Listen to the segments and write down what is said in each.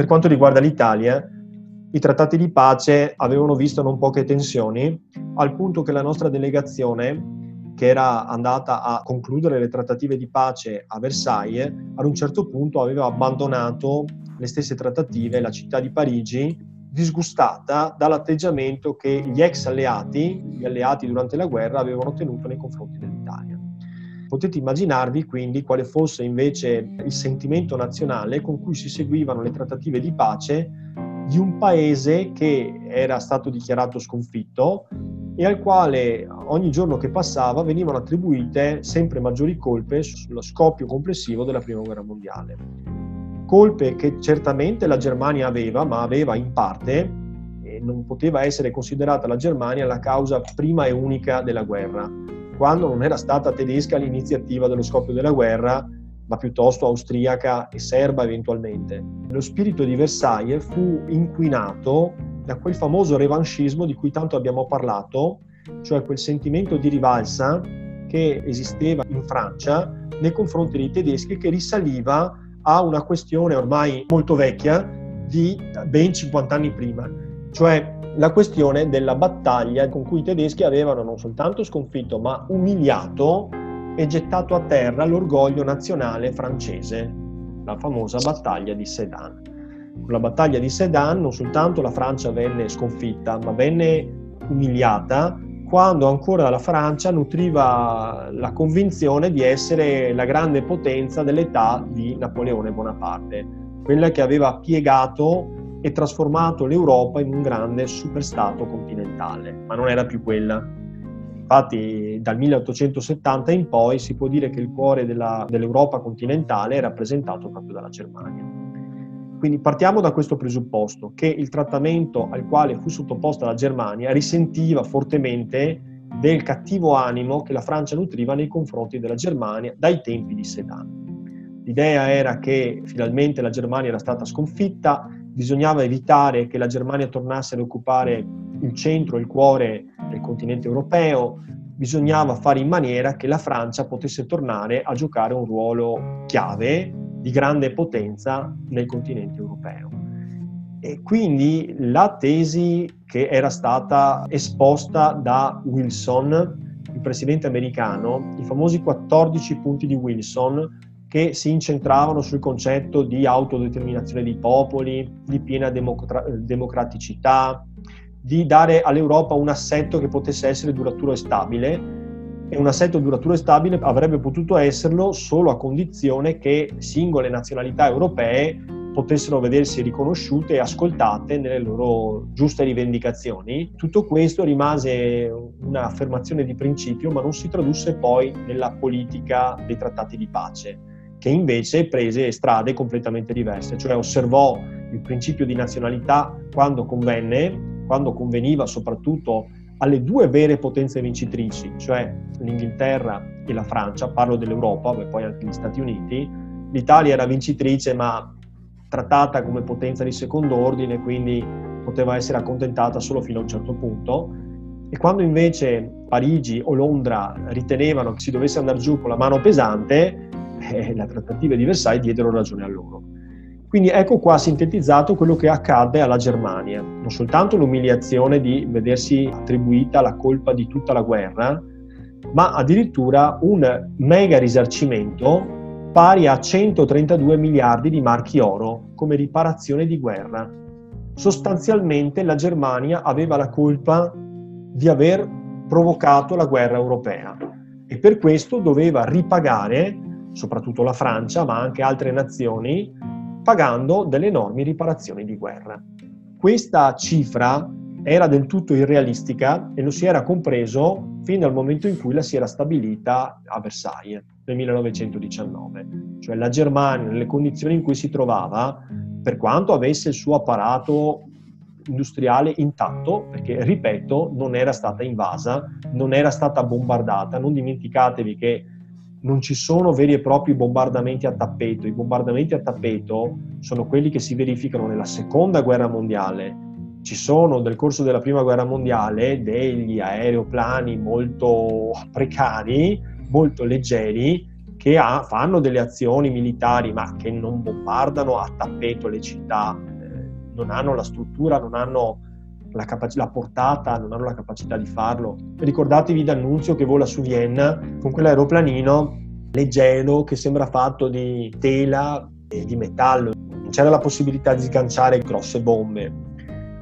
Per quanto riguarda l'Italia, i trattati di pace avevano visto non poche tensioni, al punto che la nostra delegazione che era andata a concludere le trattative di pace a Versailles, ad un certo punto aveva abbandonato le stesse trattative, la città di Parigi, disgustata dall'atteggiamento che gli ex alleati, gli alleati durante la guerra, avevano tenuto nei confronti dell'Italia. Potete immaginarvi quindi quale fosse invece il sentimento nazionale con cui si seguivano le trattative di pace di un paese che era stato dichiarato sconfitto e al quale ogni giorno che passava venivano attribuite sempre maggiori colpe sullo scoppio complessivo della Prima Guerra Mondiale. Colpe che certamente la Germania aveva, ma aveva in parte, e non poteva essere considerata la Germania la causa prima e unica della guerra, quando non era stata tedesca l'iniziativa dello scoppio della guerra, ma piuttosto austriaca e serba eventualmente. Lo spirito di Versailles fu inquinato da quel famoso revanchismo di cui tanto abbiamo parlato, cioè quel sentimento di rivalsa che esisteva in Francia nei confronti dei tedeschi che risaliva a una questione ormai molto vecchia di ben 50 anni prima, cioè la questione della battaglia con cui i tedeschi avevano non soltanto sconfitto ma umiliato e gettato a terra l'orgoglio nazionale francese, la famosa battaglia di Sedan. Con la battaglia di Sedan non soltanto la Francia venne sconfitta, ma venne umiliata quando ancora la Francia nutriva la convinzione di essere la grande potenza dell'età di Napoleone Bonaparte, quella che aveva piegato e trasformato l'Europa in un grande superstato continentale, ma non era più quella. Infatti dal 1870 in poi si può dire che il cuore della, dell'Europa continentale è rappresentato proprio dalla Germania. Quindi partiamo da questo presupposto, che il trattamento al quale fu sottoposta la Germania risentiva fortemente del cattivo animo che la Francia nutriva nei confronti della Germania dai tempi di Sedan. L'idea era che finalmente la Germania era stata sconfitta, bisognava evitare che la Germania tornasse ad occupare il centro, il cuore del continente europeo, bisognava fare in maniera che la Francia potesse tornare a giocare un ruolo chiave di grande potenza nel continente europeo. E quindi la tesi che era stata esposta da Wilson, il presidente americano, i famosi 14 punti di Wilson, che si incentravano sul concetto di autodeterminazione dei popoli, di piena democra- democraticità, di dare all'Europa un assetto che potesse essere duraturo e stabile, e un assetto duraturo e stabile avrebbe potuto esserlo solo a condizione che singole nazionalità europee potessero vedersi riconosciute e ascoltate nelle loro giuste rivendicazioni. Tutto questo rimase un'affermazione di principio, ma non si tradusse poi nella politica dei trattati di pace, che invece prese strade completamente diverse, cioè osservò il principio di nazionalità quando convenne, quando conveniva soprattutto alle due vere potenze vincitrici, cioè l'Inghilterra e la Francia, parlo dell'Europa, e poi anche gli Stati Uniti, l'Italia era vincitrice ma trattata come potenza di secondo ordine, quindi poteva essere accontentata solo fino a un certo punto. E quando invece Parigi o Londra ritenevano che si dovesse andare giù con la mano pesante, eh, le trattative di Versailles diedero ragione a loro. Quindi ecco qua sintetizzato quello che accadde alla Germania, non soltanto l'umiliazione di vedersi attribuita la colpa di tutta la guerra, ma addirittura un mega risarcimento pari a 132 miliardi di marchi oro come riparazione di guerra. Sostanzialmente la Germania aveva la colpa di aver provocato la guerra europea e per questo doveva ripagare, soprattutto la Francia, ma anche altre nazioni, pagando delle enormi riparazioni di guerra. Questa cifra era del tutto irrealistica e lo si era compreso fin dal momento in cui la si era stabilita a Versailles nel 1919. Cioè la Germania, nelle condizioni in cui si trovava, per quanto avesse il suo apparato industriale intatto, perché ripeto, non era stata invasa, non era stata bombardata, non dimenticatevi che non ci sono veri e propri bombardamenti a tappeto. I bombardamenti a tappeto sono quelli che si verificano nella seconda guerra mondiale. Ci sono nel corso della prima guerra mondiale degli aeroplani molto precari, molto leggeri, che ha, fanno delle azioni militari ma che non bombardano a tappeto le città non hanno la struttura, non hanno la, capac- la, portata, non hanno la capacità di farlo. Ricordatevi D'Annunzio che vola su Vienna con quell'aeroplanino leggero che sembra fatto di tela e di metallo. Non c'era la possibilità di sganciare grosse bombe,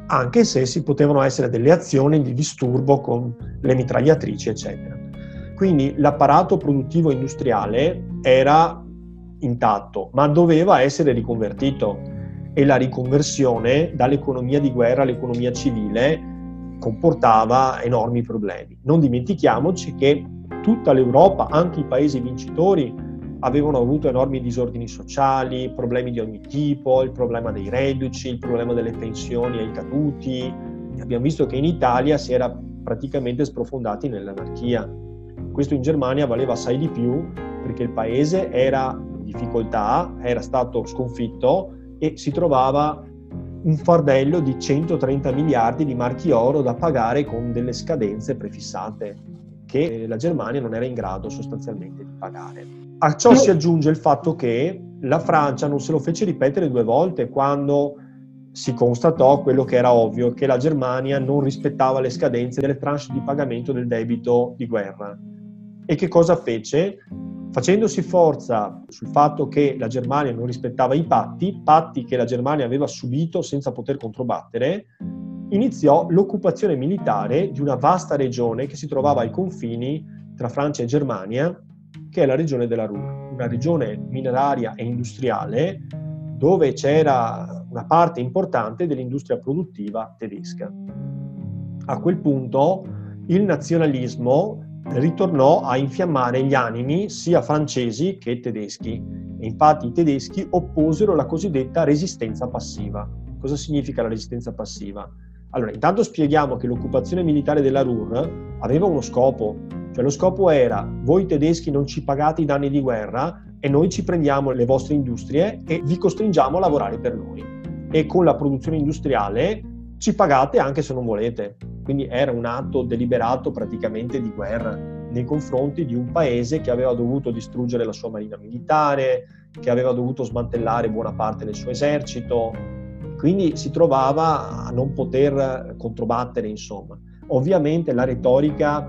anche se si potevano essere delle azioni di disturbo con le mitragliatrici, eccetera. Quindi l'apparato produttivo industriale era intatto, ma doveva essere riconvertito e la riconversione dall'economia di guerra all'economia civile comportava enormi problemi. Non dimentichiamoci che tutta l'Europa, anche i paesi vincitori, avevano avuto enormi disordini sociali, problemi di ogni tipo, il problema dei reduci, il problema delle pensioni ai caduti. Abbiamo visto che in Italia si era praticamente sprofondati nell'anarchia. Questo in Germania valeva assai di più perché il paese era in difficoltà, era stato sconfitto e si trovava un fardello di 130 miliardi di marchi oro da pagare con delle scadenze prefissate che la Germania non era in grado sostanzialmente di pagare. A ciò si aggiunge il fatto che la Francia non se lo fece ripetere due volte quando si constatò quello che era ovvio, che la Germania non rispettava le scadenze delle tranche di pagamento del debito di guerra. E che cosa fece? facendosi forza sul fatto che la Germania non rispettava i patti, patti che la Germania aveva subito senza poter controbattere, iniziò l'occupazione militare di una vasta regione che si trovava ai confini tra Francia e Germania, che è la regione della Ruhr, una regione mineraria e industriale dove c'era una parte importante dell'industria produttiva tedesca. A quel punto il nazionalismo ritornò a infiammare gli animi sia francesi che tedeschi. Infatti i tedeschi opposero la cosiddetta resistenza passiva. Cosa significa la resistenza passiva? Allora, intanto spieghiamo che l'occupazione militare della Ruhr aveva uno scopo, cioè lo scopo era voi tedeschi non ci pagate i danni di guerra e noi ci prendiamo le vostre industrie e vi costringiamo a lavorare per noi. E con la produzione industriale ci pagate anche se non volete. Quindi era un atto deliberato praticamente di guerra nei confronti di un paese che aveva dovuto distruggere la sua marina militare, che aveva dovuto smantellare buona parte del suo esercito, quindi si trovava a non poter controbattere, insomma. Ovviamente la retorica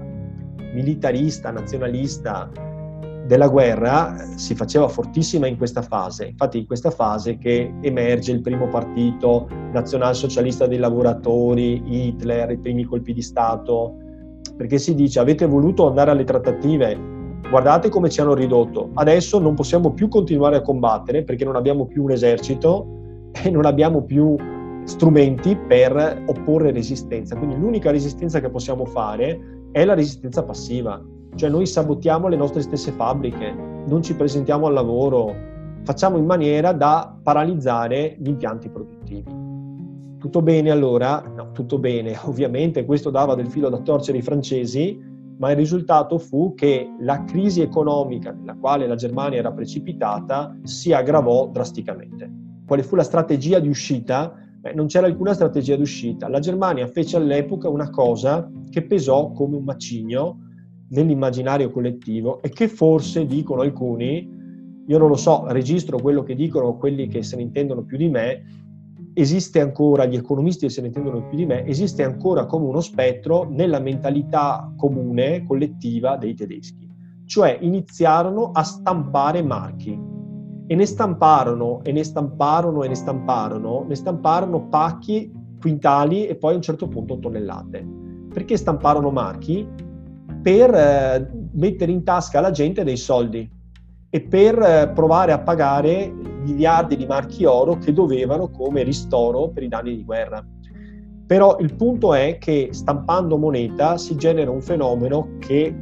militarista, nazionalista della guerra si faceva fortissima in questa fase, infatti in questa fase che emerge il primo partito nazionalsocialista dei lavoratori, Hitler, i primi colpi di Stato, perché si dice avete voluto andare alle trattative, guardate come ci hanno ridotto, adesso non possiamo più continuare a combattere perché non abbiamo più un esercito e non abbiamo più strumenti per opporre resistenza, quindi l'unica resistenza che possiamo fare è la resistenza passiva cioè noi sabotiamo le nostre stesse fabbriche, non ci presentiamo al lavoro, facciamo in maniera da paralizzare gli impianti produttivi. Tutto bene allora? No, tutto bene. Ovviamente questo dava del filo da torcere ai francesi, ma il risultato fu che la crisi economica nella quale la Germania era precipitata si aggravò drasticamente. Quale fu la strategia di uscita? Beh, non c'era alcuna strategia di uscita. La Germania fece all'epoca una cosa che pesò come un macigno nell'immaginario collettivo e che forse dicono alcuni, io non lo so, registro quello che dicono quelli che se ne intendono più di me, esiste ancora, gli economisti che se ne intendono più di me, esiste ancora come uno spettro nella mentalità comune, collettiva dei tedeschi. Cioè iniziarono a stampare marchi e ne stamparono e ne stamparono e ne stamparono, ne stamparono pacchi, quintali e poi a un certo punto tonnellate. Perché stamparono marchi? Per eh, mettere in tasca alla gente dei soldi e per eh, provare a pagare miliardi di marchi oro che dovevano come ristoro per i danni di guerra. Però il punto è che stampando moneta si genera un fenomeno che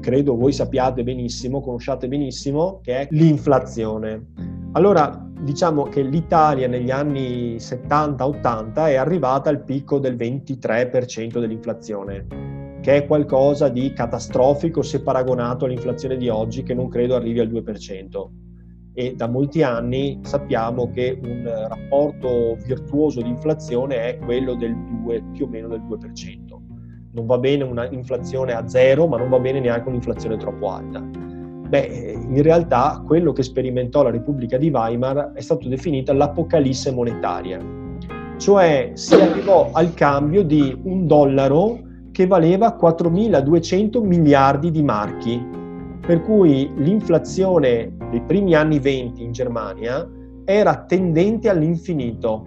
credo voi sappiate benissimo, conosciate benissimo, che è l'inflazione. Allora, diciamo che l'Italia negli anni 70-80 è arrivata al picco del 23% dell'inflazione che è qualcosa di catastrofico se paragonato all'inflazione di oggi che non credo arrivi al 2%. E da molti anni sappiamo che un rapporto virtuoso di inflazione è quello del 2, più o meno del 2%. Non va bene un'inflazione a zero, ma non va bene neanche un'inflazione troppo alta. Beh, in realtà quello che sperimentò la Repubblica di Weimar è stato definita l'apocalisse monetaria cioè si arrivò al cambio di un dollaro che valeva 4.200 miliardi di marchi, per cui l'inflazione dei primi anni 20 in Germania era tendente all'infinito.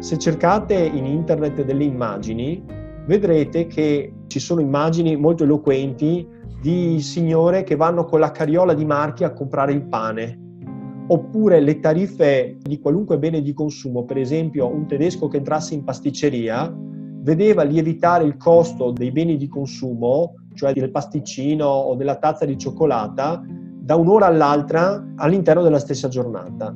Se cercate in internet delle immagini, vedrete che ci sono immagini molto eloquenti di signore che vanno con la carriola di marchi a comprare il pane, oppure le tariffe di qualunque bene di consumo, per esempio un tedesco che entrasse in pasticceria vedeva lievitare il costo dei beni di consumo, cioè del pasticcino o della tazza di cioccolata, da un'ora all'altra all'interno della stessa giornata.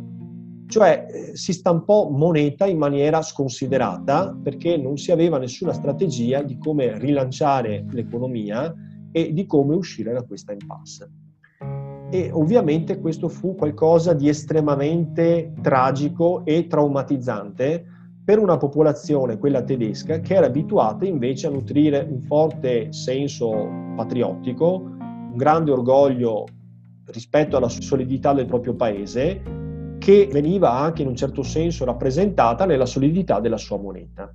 Cioè eh, si stampò moneta in maniera sconsiderata perché non si aveva nessuna strategia di come rilanciare l'economia e di come uscire da questa impasse. E ovviamente questo fu qualcosa di estremamente tragico e traumatizzante per una popolazione, quella tedesca, che era abituata invece a nutrire un forte senso patriottico, un grande orgoglio rispetto alla solidità del proprio paese, che veniva anche in un certo senso rappresentata nella solidità della sua moneta.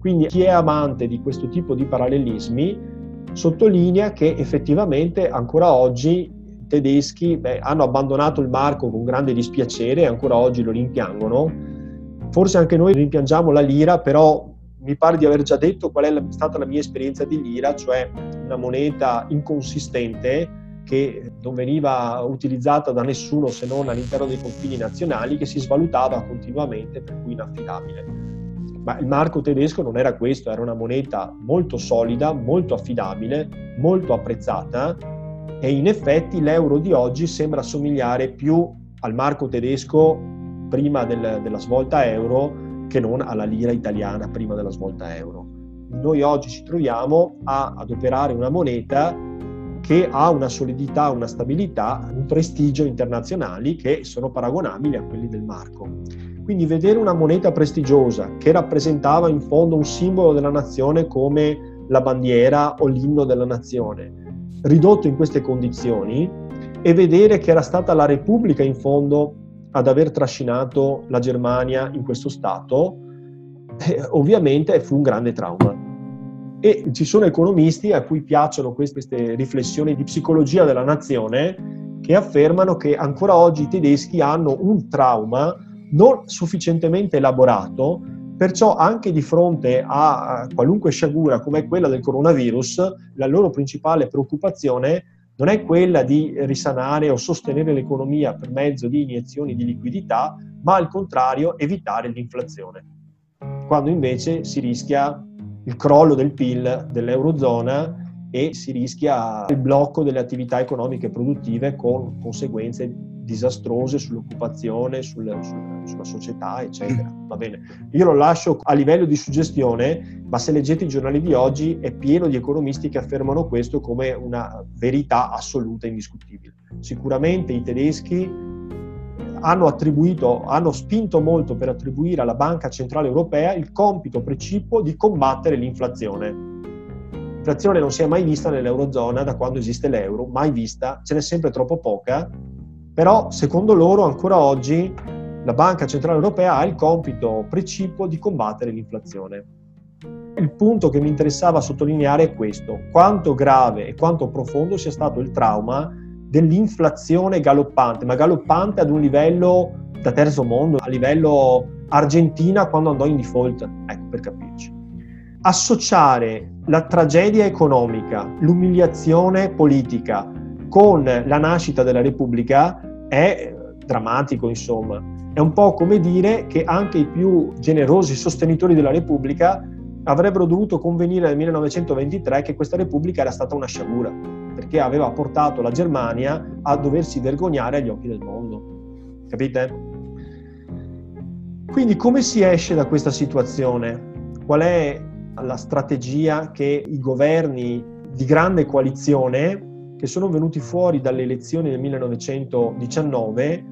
Quindi chi è amante di questo tipo di parallelismi sottolinea che effettivamente ancora oggi i tedeschi beh, hanno abbandonato il marco con grande dispiacere e ancora oggi lo rimpiangono. Forse anche noi rimpiangiamo la lira, però mi pare di aver già detto qual è stata la mia esperienza di lira, cioè una moneta inconsistente che non veniva utilizzata da nessuno se non all'interno dei confini nazionali, che si svalutava continuamente, per cui inaffidabile. Ma il marco tedesco non era questo, era una moneta molto solida, molto affidabile, molto apprezzata e in effetti l'euro di oggi sembra somigliare più al marco tedesco prima del, della svolta euro che non alla lira italiana prima della svolta euro. Noi oggi ci troviamo a adoperare una moneta che ha una solidità, una stabilità, un prestigio internazionali che sono paragonabili a quelli del marco. Quindi vedere una moneta prestigiosa che rappresentava in fondo un simbolo della nazione come la bandiera o l'inno della nazione, ridotto in queste condizioni, e vedere che era stata la Repubblica in fondo ad aver trascinato la Germania in questo stato, eh, ovviamente fu un grande trauma. E ci sono economisti a cui piacciono queste, queste riflessioni di psicologia della nazione che affermano che ancora oggi i tedeschi hanno un trauma non sufficientemente elaborato, perciò anche di fronte a qualunque sciagura come quella del coronavirus, la loro principale preoccupazione non è quella di risanare o sostenere l'economia per mezzo di iniezioni di liquidità, ma al contrario evitare l'inflazione, quando invece si rischia il crollo del PIL dell'Eurozona e si rischia il blocco delle attività economiche produttive con conseguenze disastrose sull'occupazione, sul, sul, sulla società, eccetera. Mm. Va bene. Io lo lascio a livello di suggestione, ma se leggete i giornali di oggi è pieno di economisti che affermano questo come una verità assoluta e indiscutibile. Sicuramente i tedeschi hanno attribuito, hanno spinto molto per attribuire alla Banca Centrale Europea il compito precipuo di combattere l'inflazione. L'inflazione non si è mai vista nell'Eurozona da quando esiste l'euro, mai vista, ce n'è sempre troppo poca però, secondo loro, ancora oggi la Banca Centrale Europea ha il compito precipuo di combattere l'inflazione. Il punto che mi interessava sottolineare è questo, quanto grave e quanto profondo sia stato il trauma dell'inflazione galoppante, ma galoppante ad un livello da terzo mondo, a livello Argentina quando andò in default, ecco per capirci. Associare la tragedia economica, l'umiliazione politica, con la nascita della Repubblica è drammatico, insomma. È un po' come dire che anche i più generosi sostenitori della Repubblica avrebbero dovuto convenire nel 1923 che questa Repubblica era stata una sciagura, perché aveva portato la Germania a doversi vergognare agli occhi del mondo. Capite? Quindi come si esce da questa situazione? Qual è la strategia che i governi di grande coalizione che sono venuti fuori dalle elezioni del 1919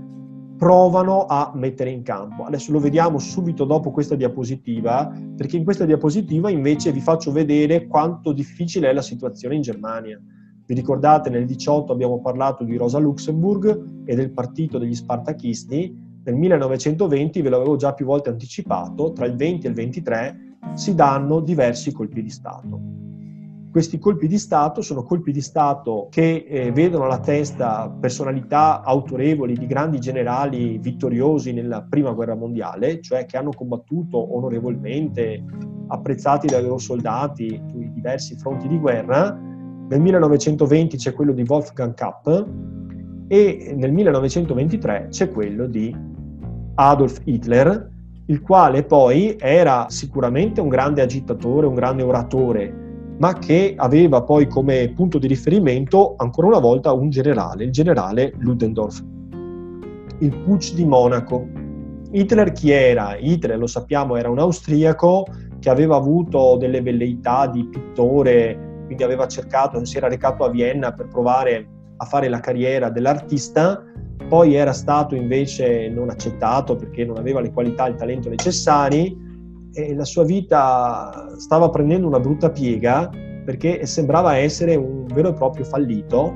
provano a mettere in campo. Adesso lo vediamo subito dopo questa diapositiva, perché in questa diapositiva invece vi faccio vedere quanto difficile è la situazione in Germania. Vi ricordate nel 18 abbiamo parlato di Rosa Luxemburg e del partito degli Spartachisti, nel 1920, ve l'avevo già più volte anticipato, tra il 20 e il 23 si danno diversi colpi di Stato. Questi colpi di Stato sono colpi di Stato che eh, vedono alla testa personalità autorevoli di grandi generali vittoriosi nella Prima Guerra Mondiale, cioè che hanno combattuto onorevolmente, apprezzati dai loro soldati sui diversi fronti di guerra. Nel 1920 c'è quello di Wolfgang Kapp e nel 1923 c'è quello di Adolf Hitler, il quale poi era sicuramente un grande agitatore, un grande oratore, ma che aveva poi come punto di riferimento ancora una volta un generale, il generale Ludendorff. Il Putsch di Monaco. Hitler chi era? Hitler, lo sappiamo, era un austriaco che aveva avuto delle velleità di pittore, quindi aveva cercato, si era recato a Vienna per provare a fare la carriera dell'artista, poi era stato invece non accettato perché non aveva le qualità e il talento necessari e la sua vita stava prendendo una brutta piega perché sembrava essere un vero e proprio fallito.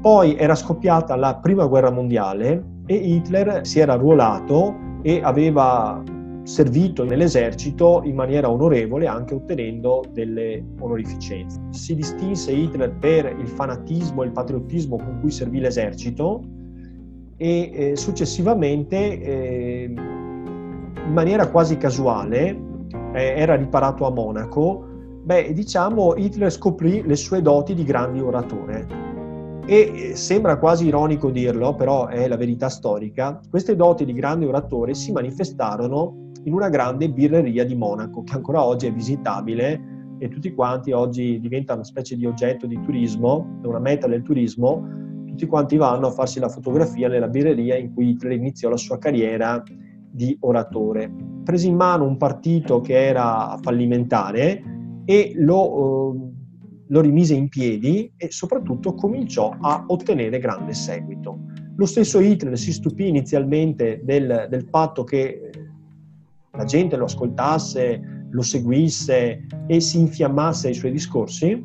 Poi era scoppiata la prima guerra mondiale e Hitler si era arruolato e aveva servito nell'esercito in maniera onorevole anche ottenendo delle onorificenze. Si distinse Hitler per il fanatismo e il patriottismo con cui servì l'esercito e eh, successivamente eh, in maniera quasi casuale eh, era riparato a Monaco, beh, diciamo, Hitler scoprì le sue doti di grande oratore. E eh, sembra quasi ironico dirlo, però è la verità storica, queste doti di grande oratore si manifestarono in una grande birreria di Monaco, che ancora oggi è visitabile e tutti quanti oggi diventa una specie di oggetto di turismo, una meta del turismo, tutti quanti vanno a farsi la fotografia nella birreria in cui Hitler iniziò la sua carriera di oratore. Prese in mano un partito che era fallimentare e lo, eh, lo rimise in piedi e soprattutto cominciò a ottenere grande seguito. Lo stesso Hitler si stupì inizialmente del, del fatto che la gente lo ascoltasse, lo seguisse e si infiammasse ai suoi discorsi,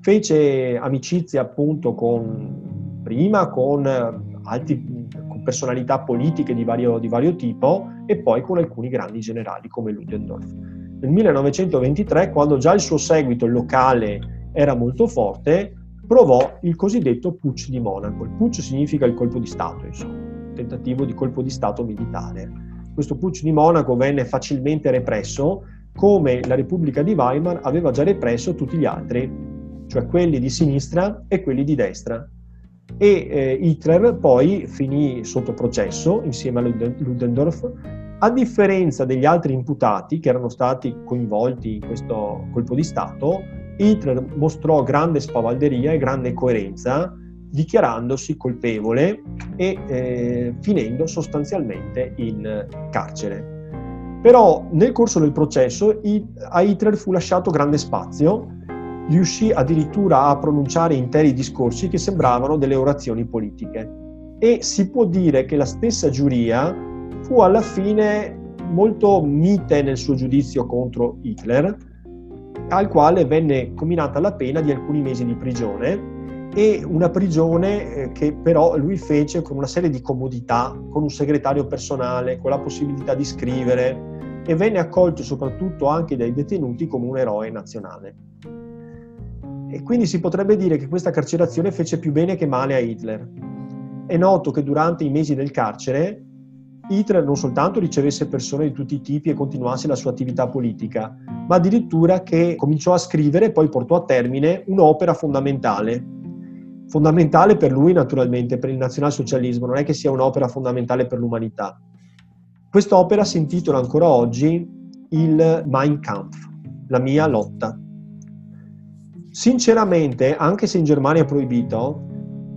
fece amicizia appunto con, prima con alti personalità politiche di vario, di vario tipo e poi con alcuni grandi generali come Ludendorff. Nel 1923, quando già il suo seguito locale era molto forte, provò il cosiddetto Putsch di Monaco. Il Putsch significa il colpo di Stato, insomma, tentativo di colpo di Stato militare. Questo Putsch di Monaco venne facilmente represso, come la Repubblica di Weimar aveva già represso tutti gli altri, cioè quelli di sinistra e quelli di destra e eh, Hitler poi finì sotto processo insieme a Ludendorff. A differenza degli altri imputati che erano stati coinvolti in questo colpo di Stato, Hitler mostrò grande spavalderia e grande coerenza, dichiarandosi colpevole e eh, finendo sostanzialmente in carcere. Però nel corso del processo a Hitler fu lasciato grande spazio riuscì addirittura a pronunciare interi discorsi che sembravano delle orazioni politiche. E si può dire che la stessa giuria fu alla fine molto mite nel suo giudizio contro Hitler, al quale venne combinata la pena di alcuni mesi di prigione e una prigione eh, che però lui fece con una serie di comodità, con un segretario personale, con la possibilità di scrivere e venne accolto soprattutto anche dai detenuti come un eroe nazionale. E quindi si potrebbe dire che questa carcerazione fece più bene che male a Hitler. È noto che durante i mesi del carcere Hitler non soltanto ricevesse persone di tutti i tipi e continuasse la sua attività politica, ma addirittura che cominciò a scrivere e poi portò a termine un'opera fondamentale. Fondamentale per lui naturalmente, per il nazionalsocialismo, non è che sia un'opera fondamentale per l'umanità. Quest'opera si intitola ancora oggi il Mein Kampf, la mia lotta. Sinceramente, anche se in Germania è proibito,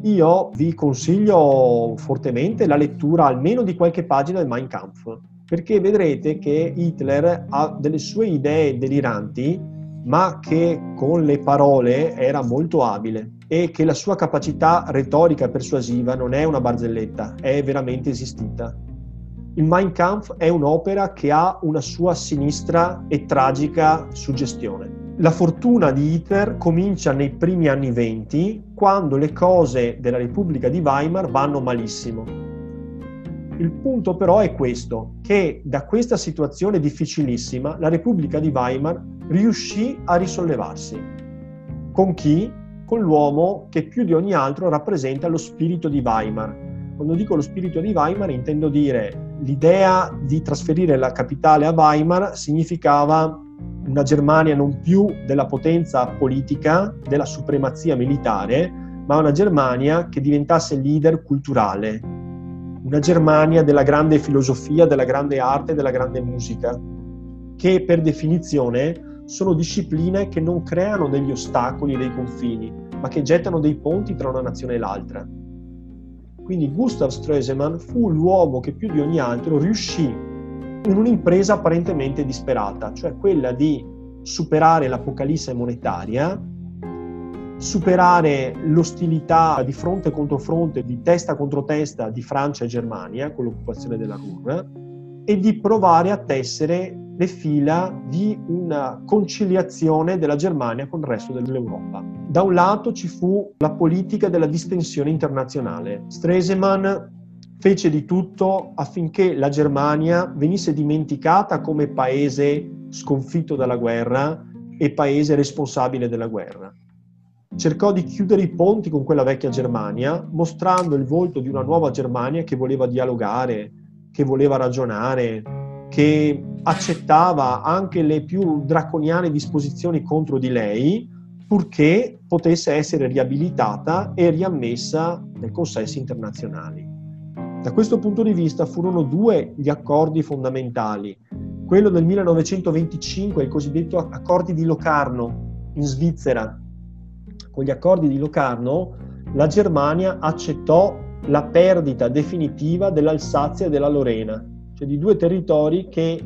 io vi consiglio fortemente la lettura almeno di qualche pagina del Mein Kampf, perché vedrete che Hitler ha delle sue idee deliranti, ma che con le parole era molto abile e che la sua capacità retorica e persuasiva non è una barzelletta, è veramente esistita. Il Mein Kampf è un'opera che ha una sua sinistra e tragica suggestione. La fortuna di Hitler comincia nei primi anni venti, quando le cose della Repubblica di Weimar vanno malissimo. Il punto però è questo, che da questa situazione difficilissima la Repubblica di Weimar riuscì a risollevarsi. Con chi? Con l'uomo che più di ogni altro rappresenta lo spirito di Weimar. Quando dico lo spirito di Weimar intendo dire l'idea di trasferire la capitale a Weimar significava una Germania non più della potenza politica, della supremazia militare, ma una Germania che diventasse leader culturale, una Germania della grande filosofia, della grande arte, della grande musica, che per definizione sono discipline che non creano degli ostacoli, dei confini, ma che gettano dei ponti tra una nazione e l'altra. Quindi Gustav Stresemann fu l'uomo che più di ogni altro riuscì in un'impresa apparentemente disperata, cioè quella di superare l'apocalisse monetaria superare l'ostilità di fronte contro fronte, di testa contro testa di Francia e Germania con l'occupazione della Ruhr e di provare a tessere le fila di una conciliazione della Germania con il resto dell'Europa. Da un lato ci fu la politica della distensione internazionale. Stresemann fece di tutto affinché la Germania venisse dimenticata come paese sconfitto dalla guerra e paese responsabile della guerra cercò di chiudere i ponti con quella vecchia Germania, mostrando il volto di una nuova Germania che voleva dialogare, che voleva ragionare, che accettava anche le più draconiane disposizioni contro di lei, purché potesse essere riabilitata e riammessa nei consessi internazionali. Da questo punto di vista furono due gli accordi fondamentali. Quello del 1925, il cosiddetto accordi di Locarno in Svizzera, con gli accordi di Locarno, la Germania accettò la perdita definitiva dell'Alsazia e della Lorena, cioè di due territori che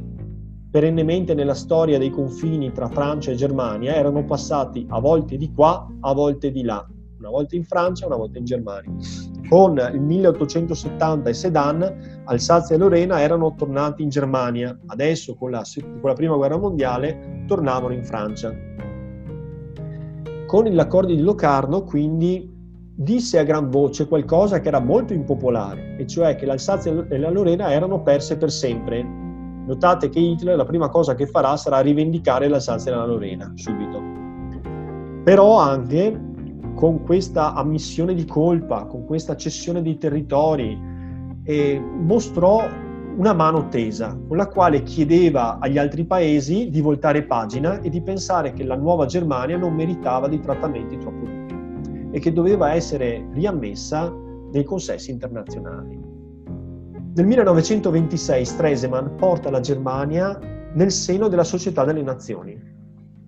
perennemente nella storia dei confini tra Francia e Germania erano passati a volte di qua, a volte di là, una volta in Francia, una volta in Germania. Con il 1870 e Sedan, Alsazia e Lorena erano tornati in Germania, adesso con la, con la Prima Guerra Mondiale tornavano in Francia. Con l'accordo di Locarno, quindi, disse a gran voce qualcosa che era molto impopolare, e cioè che l'Alsazia e la Lorena erano perse per sempre. Notate che Hitler la prima cosa che farà sarà rivendicare l'Alsazia e la Lorena, subito. Però anche con questa ammissione di colpa, con questa cessione dei territori, eh, mostrò una mano tesa con la quale chiedeva agli altri paesi di voltare pagina e di pensare che la nuova Germania non meritava dei trattamenti troppo duri e che doveva essere riammessa nei consessi internazionali. Nel 1926 Stresemann porta la Germania nel seno della Società delle Nazioni.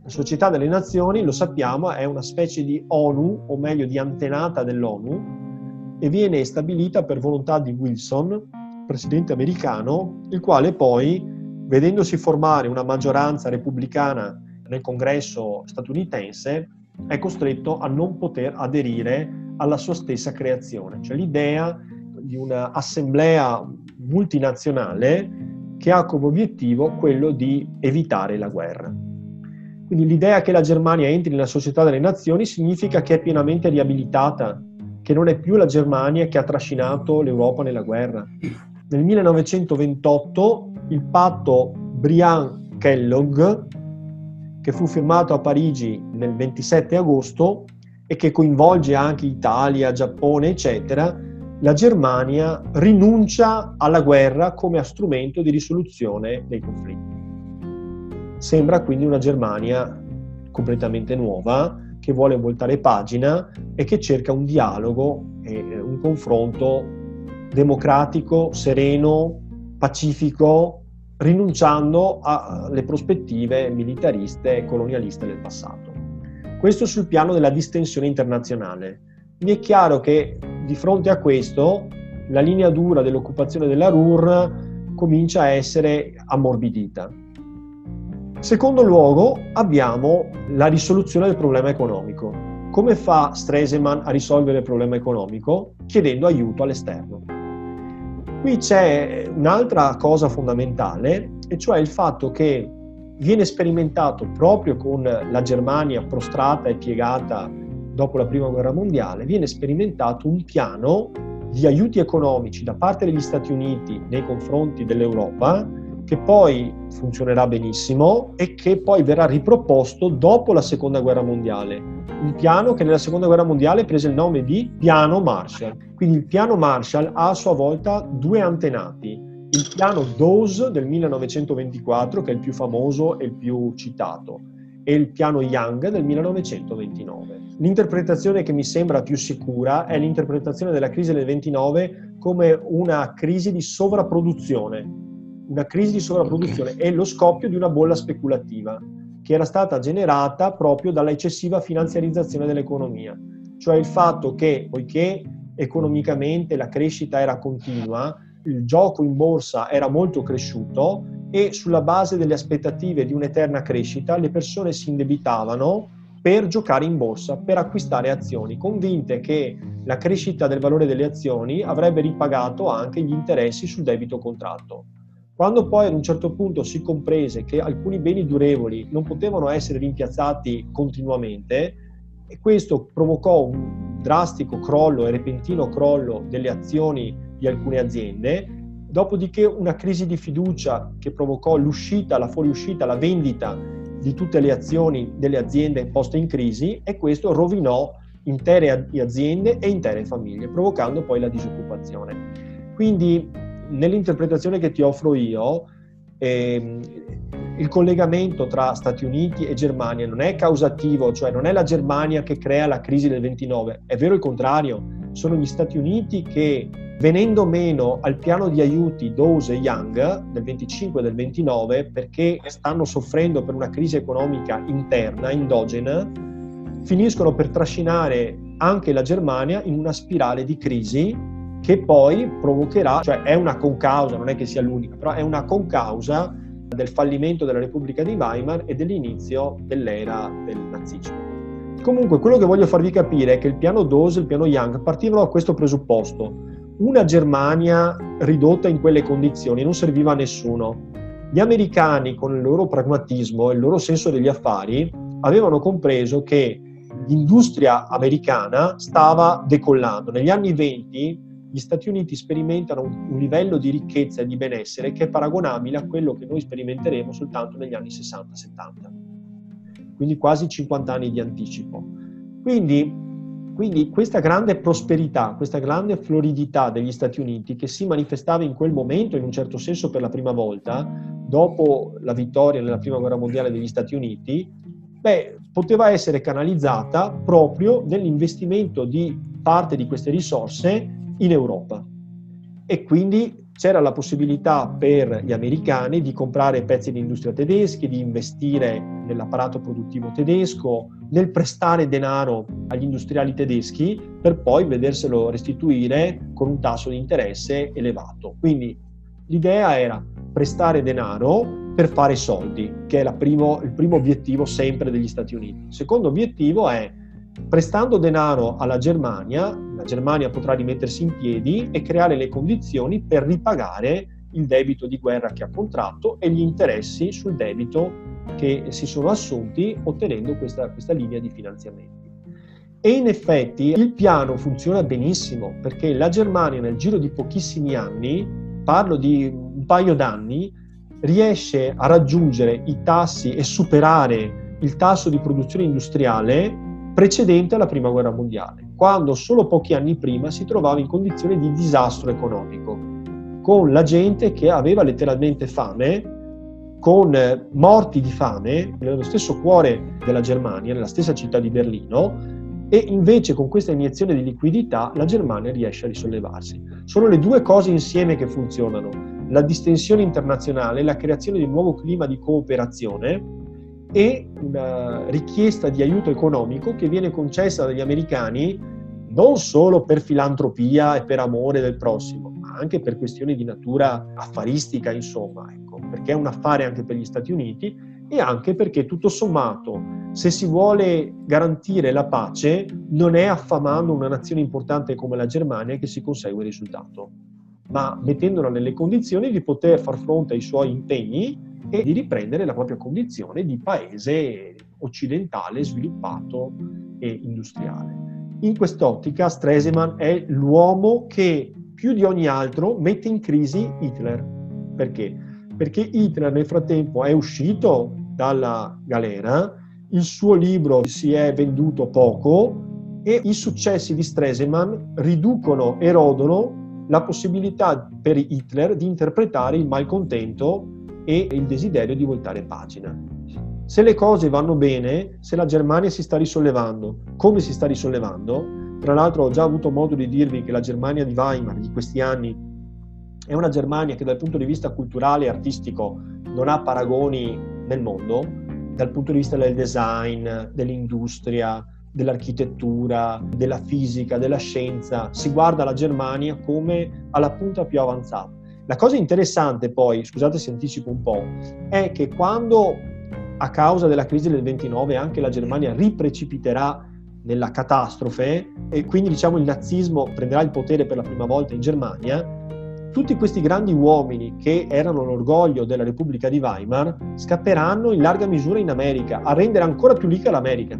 La Società delle Nazioni, lo sappiamo, è una specie di ONU, o meglio di antenata dell'ONU, e viene stabilita per volontà di Wilson presidente americano, il quale poi, vedendosi formare una maggioranza repubblicana nel congresso statunitense, è costretto a non poter aderire alla sua stessa creazione, cioè l'idea di un'assemblea multinazionale che ha come obiettivo quello di evitare la guerra. Quindi l'idea che la Germania entri nella società delle nazioni significa che è pienamente riabilitata, che non è più la Germania che ha trascinato l'Europa nella guerra, nel 1928 il patto Briand-Kellogg, che fu firmato a Parigi nel 27 agosto e che coinvolge anche Italia, Giappone, eccetera, la Germania rinuncia alla guerra come strumento di risoluzione dei conflitti. Sembra quindi una Germania completamente nuova, che vuole voltare pagina e che cerca un dialogo e un confronto democratico, sereno, pacifico, rinunciando alle prospettive militariste e colonialiste del passato. Questo sul piano della distensione internazionale. Quindi è chiaro che di fronte a questo la linea dura dell'occupazione della Ruhr comincia a essere ammorbidita. Secondo luogo abbiamo la risoluzione del problema economico. Come fa Stresemann a risolvere il problema economico? Chiedendo aiuto all'esterno. Qui c'è un'altra cosa fondamentale, e cioè il fatto che viene sperimentato proprio con la Germania prostrata e piegata dopo la Prima Guerra Mondiale, viene sperimentato un piano di aiuti economici da parte degli Stati Uniti nei confronti dell'Europa che poi funzionerà benissimo e che poi verrà riproposto dopo la seconda guerra mondiale. Un piano che nella seconda guerra mondiale prese il nome di piano Marshall. Quindi il piano Marshall ha a sua volta due antenati. Il piano Dawes del 1924, che è il più famoso e il più citato, e il piano Young del 1929. L'interpretazione che mi sembra più sicura è l'interpretazione della crisi del 29 come una crisi di sovrapproduzione, una crisi di sovrapproduzione e lo scoppio di una bolla speculativa che era stata generata proprio dalla eccessiva finanziarizzazione dell'economia, cioè il fatto che poiché economicamente la crescita era continua, il gioco in borsa era molto cresciuto e sulla base delle aspettative di un'eterna crescita le persone si indebitavano per giocare in borsa, per acquistare azioni, convinte che la crescita del valore delle azioni avrebbe ripagato anche gli interessi sul debito contratto. Quando poi ad un certo punto si comprese che alcuni beni durevoli non potevano essere rimpiazzati continuamente, questo provocò un drastico crollo e repentino crollo delle azioni di alcune aziende, dopodiché una crisi di fiducia che provocò l'uscita, la fuoriuscita, la vendita di tutte le azioni delle aziende poste in crisi e questo rovinò intere aziende e intere famiglie, provocando poi la disoccupazione. Quindi nell'interpretazione che ti offro io, ehm, il collegamento tra Stati Uniti e Germania non è causativo, cioè non è la Germania che crea la crisi del 29, è vero il contrario, sono gli Stati Uniti che venendo meno al piano di aiuti Dose e Young del 25 e del 29 perché stanno soffrendo per una crisi economica interna, endogena, finiscono per trascinare anche la Germania in una spirale di crisi che poi provocherà, cioè è una concausa, non è che sia l'unica, però è una concausa del fallimento della Repubblica di Weimar e dell'inizio dell'era del nazismo. Comunque, quello che voglio farvi capire è che il piano Dose e il piano Young partivano da questo presupposto. Una Germania ridotta in quelle condizioni non serviva a nessuno. Gli americani, con il loro pragmatismo e il loro senso degli affari, avevano compreso che l'industria americana stava decollando. Negli anni 20 gli Stati Uniti sperimentano un, livello di ricchezza e di benessere che è paragonabile a quello che noi sperimenteremo soltanto negli anni 60-70, quindi quasi 50 anni di anticipo. Quindi, quindi questa grande prosperità, questa grande floridità degli Stati Uniti che si manifestava in quel momento, in un certo senso per la prima volta, dopo la vittoria nella Prima Guerra Mondiale degli Stati Uniti, beh, poteva essere canalizzata proprio nell'investimento di parte di queste risorse in Europa. E quindi c'era la possibilità per gli americani di comprare pezzi di industria tedeschi, di investire nell'apparato produttivo tedesco, nel prestare denaro agli industriali tedeschi per poi vederselo restituire con un tasso di interesse elevato. Quindi l'idea era prestare denaro per fare soldi, che è primo, il primo obiettivo sempre degli Stati Uniti. Il secondo obiettivo è prestando denaro alla Germania, la Germania potrà rimettersi in piedi e creare le condizioni per ripagare il debito di guerra che ha contratto e gli interessi sul debito che si sono assunti ottenendo questa, questa linea di finanziamenti. E in effetti il piano funziona benissimo perché la Germania nel giro di pochissimi anni, parlo di un paio d'anni, riesce a raggiungere i tassi e superare il tasso di produzione industriale precedente alla Prima Guerra Mondiale, quando solo pochi anni prima si trovava in condizioni di disastro economico, con la gente che aveva letteralmente fame, con morti di fame nello stesso cuore della Germania, nella stessa città di Berlino, e invece con questa iniezione di liquidità la Germania riesce a risollevarsi. Sono le due cose insieme che funzionano, la distensione internazionale, la creazione di un nuovo clima di cooperazione, e una richiesta di aiuto economico che viene concessa dagli americani non solo per filantropia e per amore del prossimo, ma anche per questioni di natura affaristica, insomma, ecco, perché è un affare anche per gli Stati Uniti e anche perché tutto sommato, se si vuole garantire la pace, non è affamando una nazione importante come la Germania che si consegue il risultato, ma mettendola nelle condizioni di poter far fronte ai suoi impegni e di riprendere la propria condizione di paese occidentale, sviluppato e industriale. In quest'ottica Stresemann è l'uomo che più di ogni altro mette in crisi Hitler. Perché? Perché Hitler nel frattempo è uscito dalla galera, il suo libro si è venduto poco e i successi di Stresemann riducono, erodono la possibilità per Hitler di interpretare il malcontento e il desiderio di voltare pagina. Se le cose vanno bene, se la Germania si sta risollevando, come si sta risollevando, tra l'altro ho già avuto modo di dirvi che la Germania di Weimar di questi anni è una Germania che dal punto di vista culturale e artistico non ha paragoni nel mondo, dal punto di vista del design, dell'industria, dell'architettura, della fisica, della scienza, si guarda la Germania come alla punta più avanzata. La cosa interessante poi, scusate se anticipo un po', è che quando a causa della crisi del 29 anche la Germania riprecipiterà nella catastrofe e quindi diciamo il nazismo prenderà il potere per la prima volta in Germania, tutti questi grandi uomini che erano l'orgoglio della Repubblica di Weimar scapperanno in larga misura in America, a rendere ancora più ricca l'America.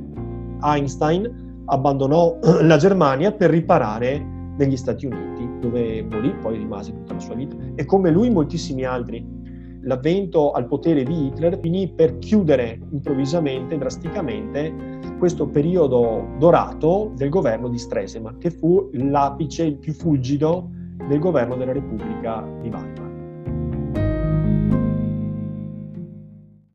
Einstein abbandonò la Germania per riparare negli Stati Uniti, dove morì, poi rimase tutta la sua vita, e come lui moltissimi altri l'avvento al potere di Hitler finì per chiudere improvvisamente, drasticamente, questo periodo dorato del governo di Stresemann, che fu l'apice il più fulgido del governo della Repubblica di Weimar.